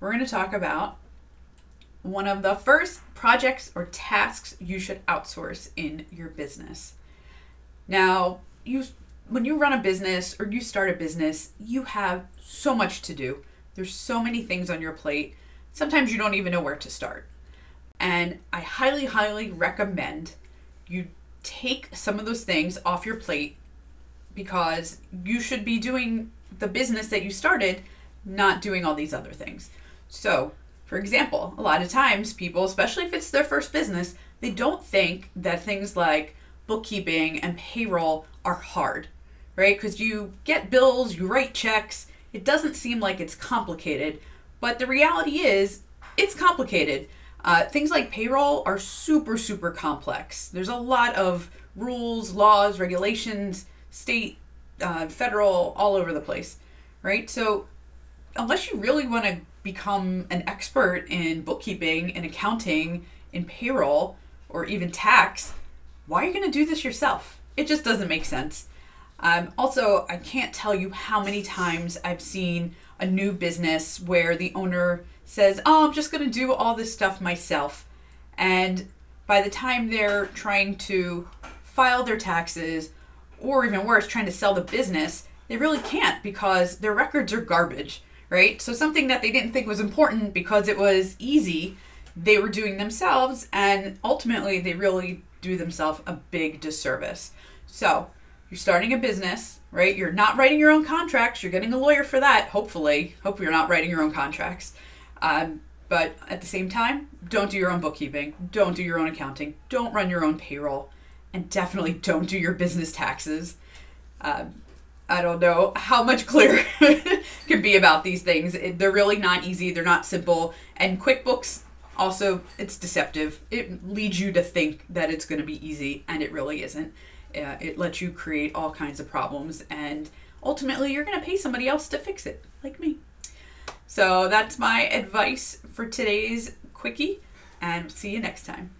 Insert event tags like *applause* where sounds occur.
we're going to talk about one of the first projects or tasks you should outsource in your business. Now, you when you run a business or you start a business, you have so much to do. There's so many things on your plate. Sometimes you don't even know where to start. And I highly highly recommend you take some of those things off your plate because you should be doing the business that you started, not doing all these other things. So, for example, a lot of times people, especially if it's their first business, they don't think that things like bookkeeping and payroll are hard, right? Because you get bills, you write checks, it doesn't seem like it's complicated, but the reality is it's complicated. Uh, things like payroll are super, super complex. There's a lot of rules, laws, regulations, state, uh, federal, all over the place, right? So, unless you really want to become an expert in bookkeeping and accounting, in payroll, or even tax, why are you going to do this yourself? It just doesn't make sense. Um, also, I can't tell you how many times I've seen a new business where the owner says, Oh, I'm just going to do all this stuff myself. And by the time they're trying to file their taxes, or even worse, trying to sell the business, they really can't because their records are garbage right? So something that they didn't think was important because it was easy, they were doing themselves, and ultimately they really do themselves a big disservice. So you're starting a business, right? You're not writing your own contracts. You're getting a lawyer for that, hopefully. Hope you're not writing your own contracts. Um, but at the same time, don't do your own bookkeeping. Don't do your own accounting. Don't run your own payroll. And definitely don't do your business taxes. Um, I don't know how much clearer *laughs* could be about these things. It, they're really not easy. They're not simple. And QuickBooks also it's deceptive. It leads you to think that it's going to be easy, and it really isn't. Uh, it lets you create all kinds of problems, and ultimately you're going to pay somebody else to fix it, like me. So that's my advice for today's quickie, and see you next time.